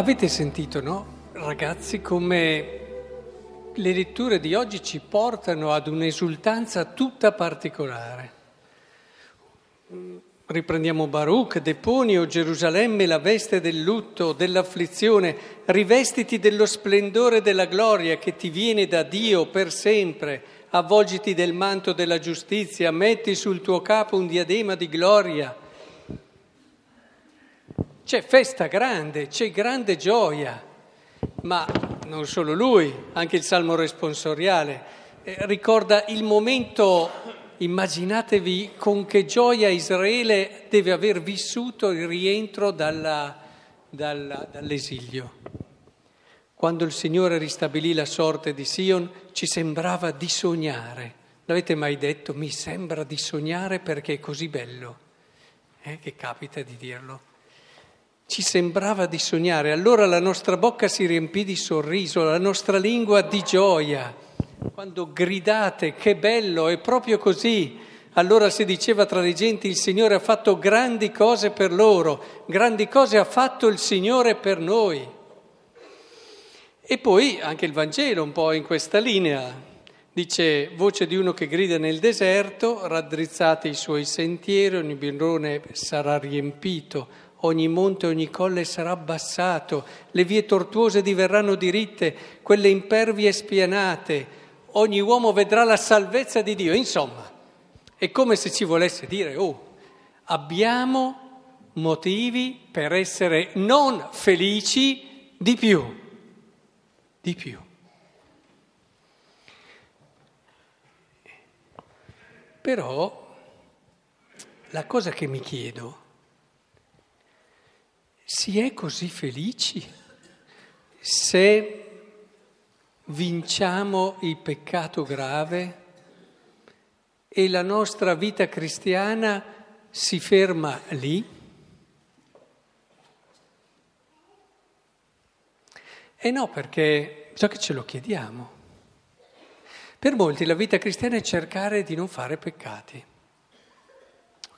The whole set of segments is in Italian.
Avete sentito, no? Ragazzi, come le letture di oggi ci portano ad un'esultanza tutta particolare. Riprendiamo Baruch, deponi, o Gerusalemme, la veste del lutto, dell'afflizione, rivestiti dello splendore della gloria che ti viene da Dio per sempre, avvolgiti del manto della giustizia, metti sul tuo capo un diadema di gloria. C'è festa grande, c'è grande gioia, ma non solo lui, anche il Salmo responsoriale eh, ricorda il momento Immaginatevi con che gioia Israele deve aver vissuto il rientro dalla, dalla, dall'esilio. Quando il Signore ristabilì la sorte di Sion ci sembrava di sognare. L'avete mai detto? Mi sembra di sognare perché è così bello. Eh, che capita di dirlo. Ci sembrava di sognare, allora la nostra bocca si riempì di sorriso, la nostra lingua di gioia quando gridate che bello, è proprio così. Allora si diceva tra le genti il Signore ha fatto grandi cose per loro, grandi cose ha fatto il Signore per noi. E poi anche il Vangelo un po' in questa linea. Dice, voce di uno che grida nel deserto, raddrizzate i suoi sentieri, ogni birrone sarà riempito, ogni monte ogni colle sarà abbassato, le vie tortuose diverranno diritte, quelle impervie spianate, ogni uomo vedrà la salvezza di Dio. Insomma, è come se ci volesse dire, oh, abbiamo motivi per essere non felici di più, di più. Però la cosa che mi chiedo, si è così felici se vinciamo il peccato grave e la nostra vita cristiana si ferma lì? E no, perché so che ce lo chiediamo. Per molti la vita cristiana è cercare di non fare peccati.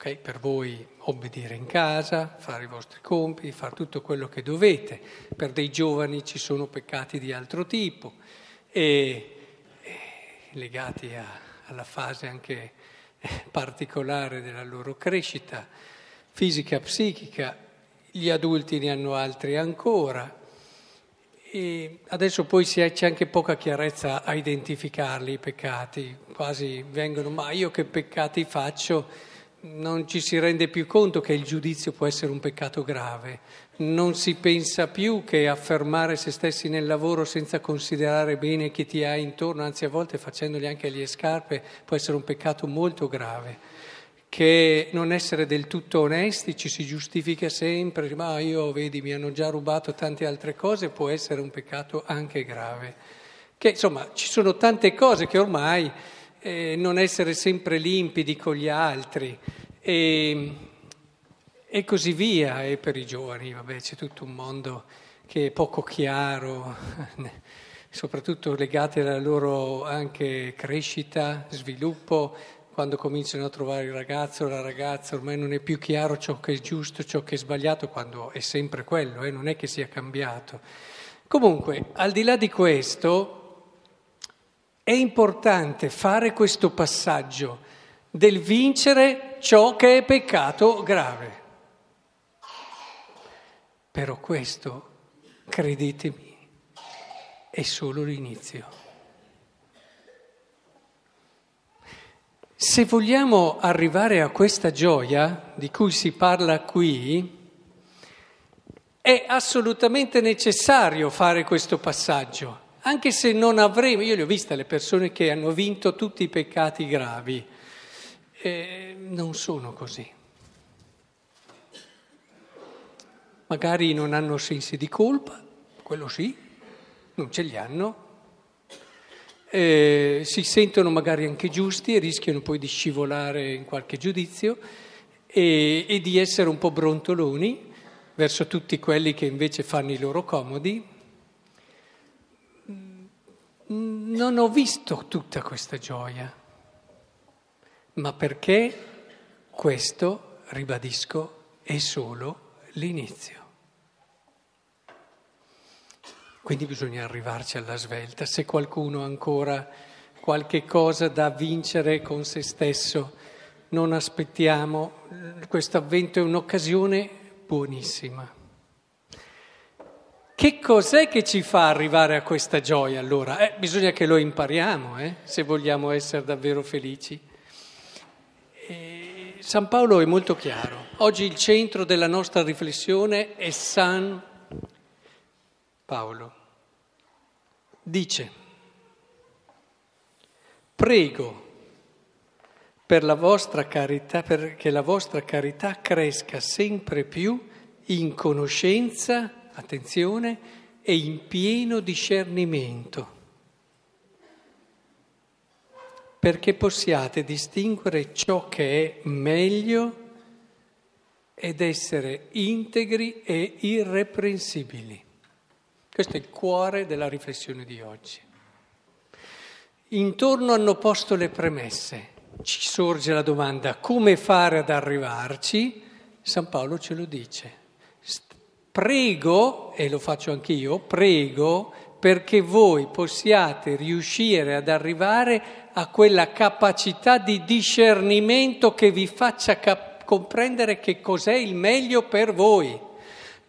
Okay? Per voi obbedire in casa, fare i vostri compiti, fare tutto quello che dovete. Per dei giovani ci sono peccati di altro tipo e, e legati a, alla fase anche eh, particolare della loro crescita fisica, psichica, gli adulti ne hanno altri ancora. E adesso poi c'è anche poca chiarezza a identificarli i peccati, quasi vengono, ma io che peccati faccio? Non ci si rende più conto che il giudizio può essere un peccato grave, non si pensa più che affermare se stessi nel lavoro senza considerare bene chi ti ha intorno, anzi a volte facendogli anche le scarpe, può essere un peccato molto grave, che non essere del tutto onesti ci si giustifica sempre, ma io vedi mi hanno già rubato tante altre cose, può essere un peccato anche grave. Che insomma ci sono tante cose che ormai eh, non essere sempre limpidi con gli altri e, e così via. E per i giovani, vabbè, c'è tutto un mondo che è poco chiaro, soprattutto legati alla loro anche crescita, sviluppo, quando cominciano a trovare il ragazzo la ragazza, ormai non è più chiaro ciò che è giusto, ciò che è sbagliato, quando è sempre quello, eh, non è che sia cambiato. Comunque, al di là di questo, è importante fare questo passaggio del vincere ciò che è peccato grave. Però questo, credetemi, è solo l'inizio. Se vogliamo arrivare a questa gioia di cui si parla qui, è assolutamente necessario fare questo passaggio anche se non avremo, io le ho viste le persone che hanno vinto tutti i peccati gravi, eh, non sono così. Magari non hanno sensi di colpa, quello sì, non ce li hanno. Eh, si sentono magari anche giusti e rischiano poi di scivolare in qualche giudizio e, e di essere un po' brontoloni verso tutti quelli che invece fanno i loro comodi non ho visto tutta questa gioia, ma perché questo, ribadisco, è solo l'inizio. Quindi bisogna arrivarci alla svelta. Se qualcuno ha ancora qualche cosa da vincere con se stesso, non aspettiamo. Questo avvento è un'occasione buonissima. Che cos'è che ci fa arrivare a questa gioia allora? Eh, bisogna che lo impariamo, eh, se vogliamo essere davvero felici. E San Paolo è molto chiaro. Oggi il centro della nostra riflessione è San Paolo. Dice, prego per la vostra carità, perché la vostra carità cresca sempre più in conoscenza, attenzione, e in pieno discernimento, perché possiate distinguere ciò che è meglio ed essere integri e irreprensibili. Questo è il cuore della riflessione di oggi. Intorno hanno posto le premesse. Ci sorge la domanda come fare ad arrivarci? San Paolo ce lo dice. Prego, e lo faccio anch'io, prego perché voi possiate riuscire ad arrivare a quella capacità di discernimento che vi faccia cap- comprendere che cos'è il meglio per voi.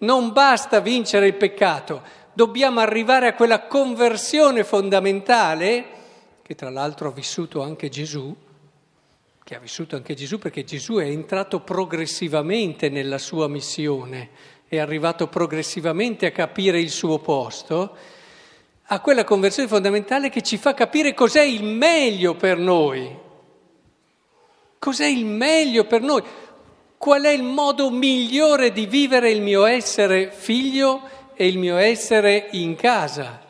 Non basta vincere il peccato, dobbiamo arrivare a quella conversione fondamentale, che tra l'altro ha vissuto anche Gesù, che ha vissuto anche Gesù perché Gesù è entrato progressivamente nella sua missione, è arrivato progressivamente a capire il suo posto, a quella conversione fondamentale che ci fa capire cos'è il meglio per noi. Cos'è il meglio per noi? Qual è il modo migliore di vivere il mio essere figlio e il mio essere in casa.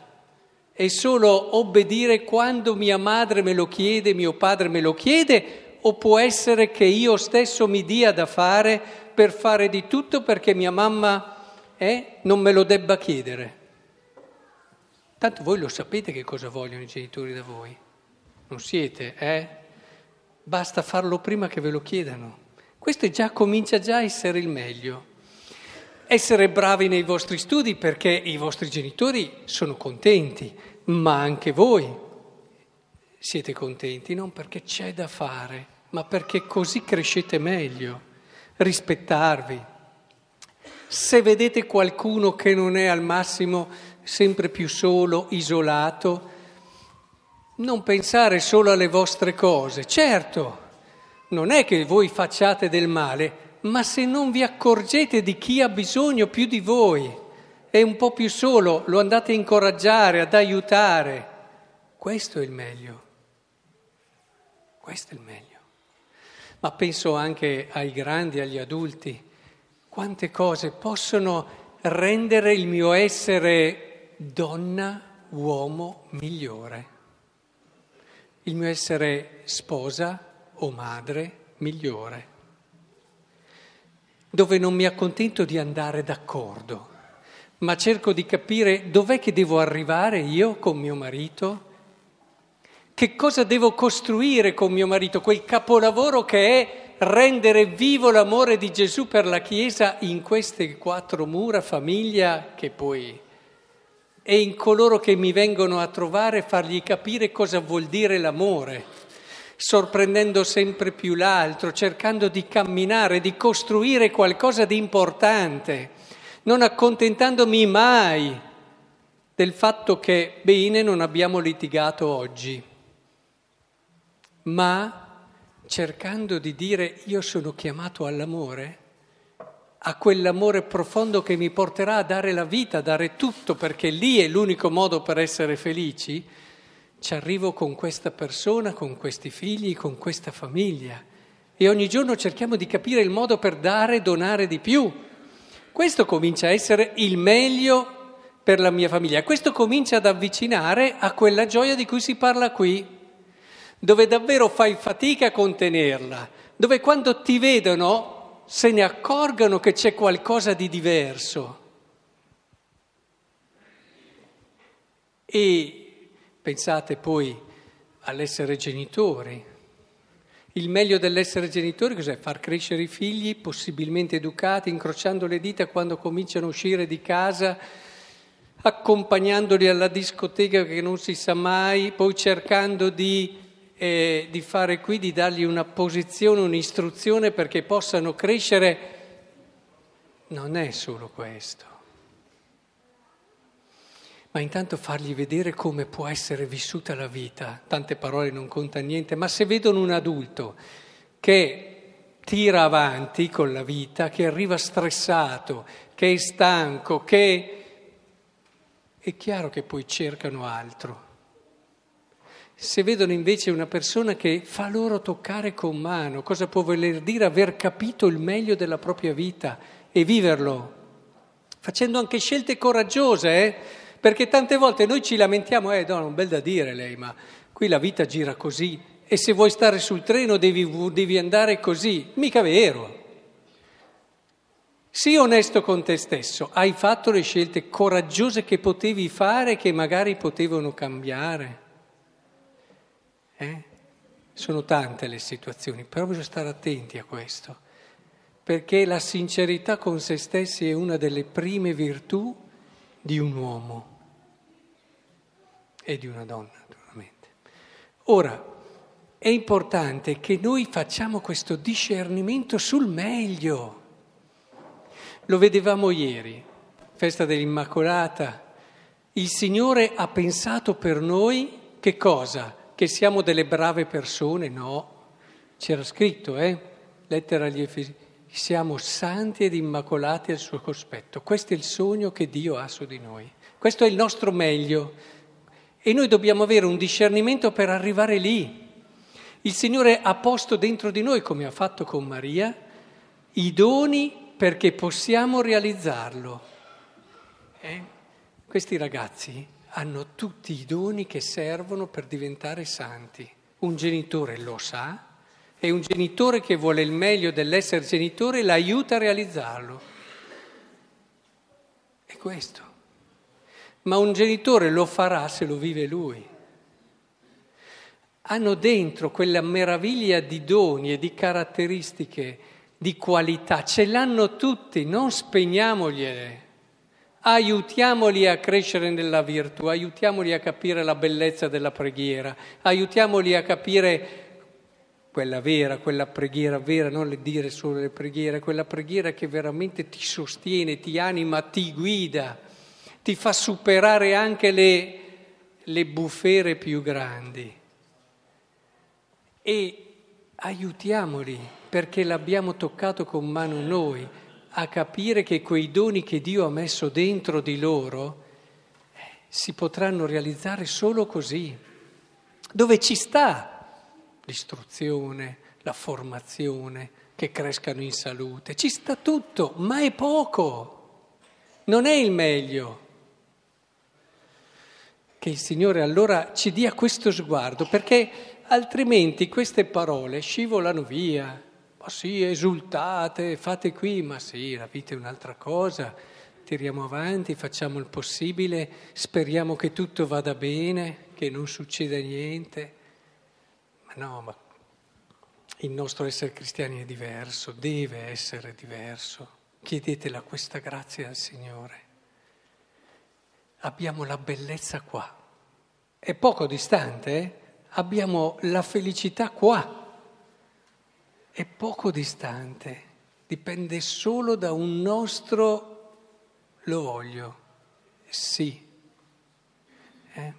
È solo obbedire quando mia madre me lo chiede, mio padre me lo chiede, o può essere che io stesso mi dia da fare per fare di tutto perché mia mamma eh, non me lo debba chiedere? Tanto voi lo sapete che cosa vogliono i genitori da voi. Non siete, eh? Basta farlo prima che ve lo chiedano. Questo già comincia già a essere il meglio essere bravi nei vostri studi perché i vostri genitori sono contenti, ma anche voi siete contenti, non perché c'è da fare, ma perché così crescete meglio. Rispettarvi. Se vedete qualcuno che non è al massimo sempre più solo, isolato, non pensare solo alle vostre cose. Certo, non è che voi facciate del male, ma se non vi accorgete di chi ha bisogno più di voi, è un po' più solo, lo andate a incoraggiare, ad aiutare, questo è il meglio. Questo è il meglio. Ma penso anche ai grandi, agli adulti, quante cose possono rendere il mio essere donna, uomo migliore, il mio essere sposa o madre migliore? Dove non mi accontento di andare d'accordo, ma cerco di capire dov'è che devo arrivare io con mio marito, che cosa devo costruire con mio marito, quel capolavoro che è rendere vivo l'amore di Gesù per la Chiesa in queste quattro mura, famiglia, che poi e in coloro che mi vengono a trovare fargli capire cosa vuol dire l'amore sorprendendo sempre più l'altro, cercando di camminare, di costruire qualcosa di importante, non accontentandomi mai del fatto che, bene, non abbiamo litigato oggi, ma cercando di dire io sono chiamato all'amore, a quell'amore profondo che mi porterà a dare la vita, a dare tutto, perché lì è l'unico modo per essere felici, ci arrivo con questa persona, con questi figli, con questa famiglia. E ogni giorno cerchiamo di capire il modo per dare e donare di più. Questo comincia a essere il meglio per la mia famiglia, questo comincia ad avvicinare a quella gioia di cui si parla qui, dove davvero fai fatica a contenerla, dove quando ti vedono se ne accorgano che c'è qualcosa di diverso. E Pensate poi all'essere genitori. Il meglio dell'essere genitori cos'è? Far crescere i figli possibilmente educati, incrociando le dita quando cominciano a uscire di casa, accompagnandoli alla discoteca che non si sa mai, poi cercando di, eh, di fare qui, di dargli una posizione, un'istruzione perché possano crescere. Non è solo questo ma intanto fargli vedere come può essere vissuta la vita. Tante parole non conta niente, ma se vedono un adulto che tira avanti con la vita, che arriva stressato, che è stanco, che è chiaro che poi cercano altro. Se vedono invece una persona che fa loro toccare con mano, cosa può voler dire aver capito il meglio della propria vita e viverlo, facendo anche scelte coraggiose, eh? Perché tante volte noi ci lamentiamo, eh, no, non bel da dire lei, ma qui la vita gira così e se vuoi stare sul treno devi, devi andare così. Mica vero. Sii onesto con te stesso, hai fatto le scelte coraggiose che potevi fare che magari potevano cambiare. Eh? Sono tante le situazioni, però bisogna stare attenti a questo, perché la sincerità con se stessi è una delle prime virtù di un uomo e di una donna, naturalmente. Ora, è importante che noi facciamo questo discernimento sul meglio. Lo vedevamo ieri, festa dell'Immacolata. Il Signore ha pensato per noi che cosa? Che siamo delle brave persone? No, c'era scritto, eh? Lettera agli Efesi. Siamo santi ed immacolati al suo cospetto. Questo è il sogno che Dio ha su di noi. Questo è il nostro meglio. E noi dobbiamo avere un discernimento per arrivare lì. Il Signore ha posto dentro di noi, come ha fatto con Maria, i doni perché possiamo realizzarlo. Eh? Questi ragazzi hanno tutti i doni che servono per diventare santi. Un genitore lo sa e un genitore che vuole il meglio dell'essere genitore l'aiuta a realizzarlo. È questo ma un genitore lo farà se lo vive lui. Hanno dentro quella meraviglia di doni e di caratteristiche, di qualità, ce l'hanno tutti, non spegniamogliele. Aiutiamoli a crescere nella virtù, aiutiamoli a capire la bellezza della preghiera, aiutiamoli a capire quella vera, quella preghiera vera, non le dire solo le preghiere, quella preghiera che veramente ti sostiene, ti anima, ti guida ti fa superare anche le, le bufere più grandi. E aiutiamoli, perché l'abbiamo toccato con mano noi, a capire che quei doni che Dio ha messo dentro di loro eh, si potranno realizzare solo così, dove ci sta l'istruzione, la formazione, che crescano in salute, ci sta tutto, ma è poco, non è il meglio. Che il Signore allora ci dia questo sguardo, perché altrimenti queste parole scivolano via. Ma sì, esultate, fate qui, ma sì, la vita è un'altra cosa, tiriamo avanti, facciamo il possibile, speriamo che tutto vada bene, che non succeda niente. Ma no, ma il nostro essere cristiani è diverso, deve essere diverso. Chiedetela questa grazia al Signore abbiamo la bellezza qua. È poco distante, eh? abbiamo la felicità qua. È poco distante, dipende solo da un nostro lo voglio, sì. Eh?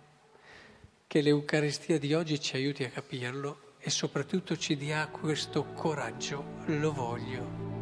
Che l'Eucaristia di oggi ci aiuti a capirlo e soprattutto ci dia questo coraggio, lo voglio.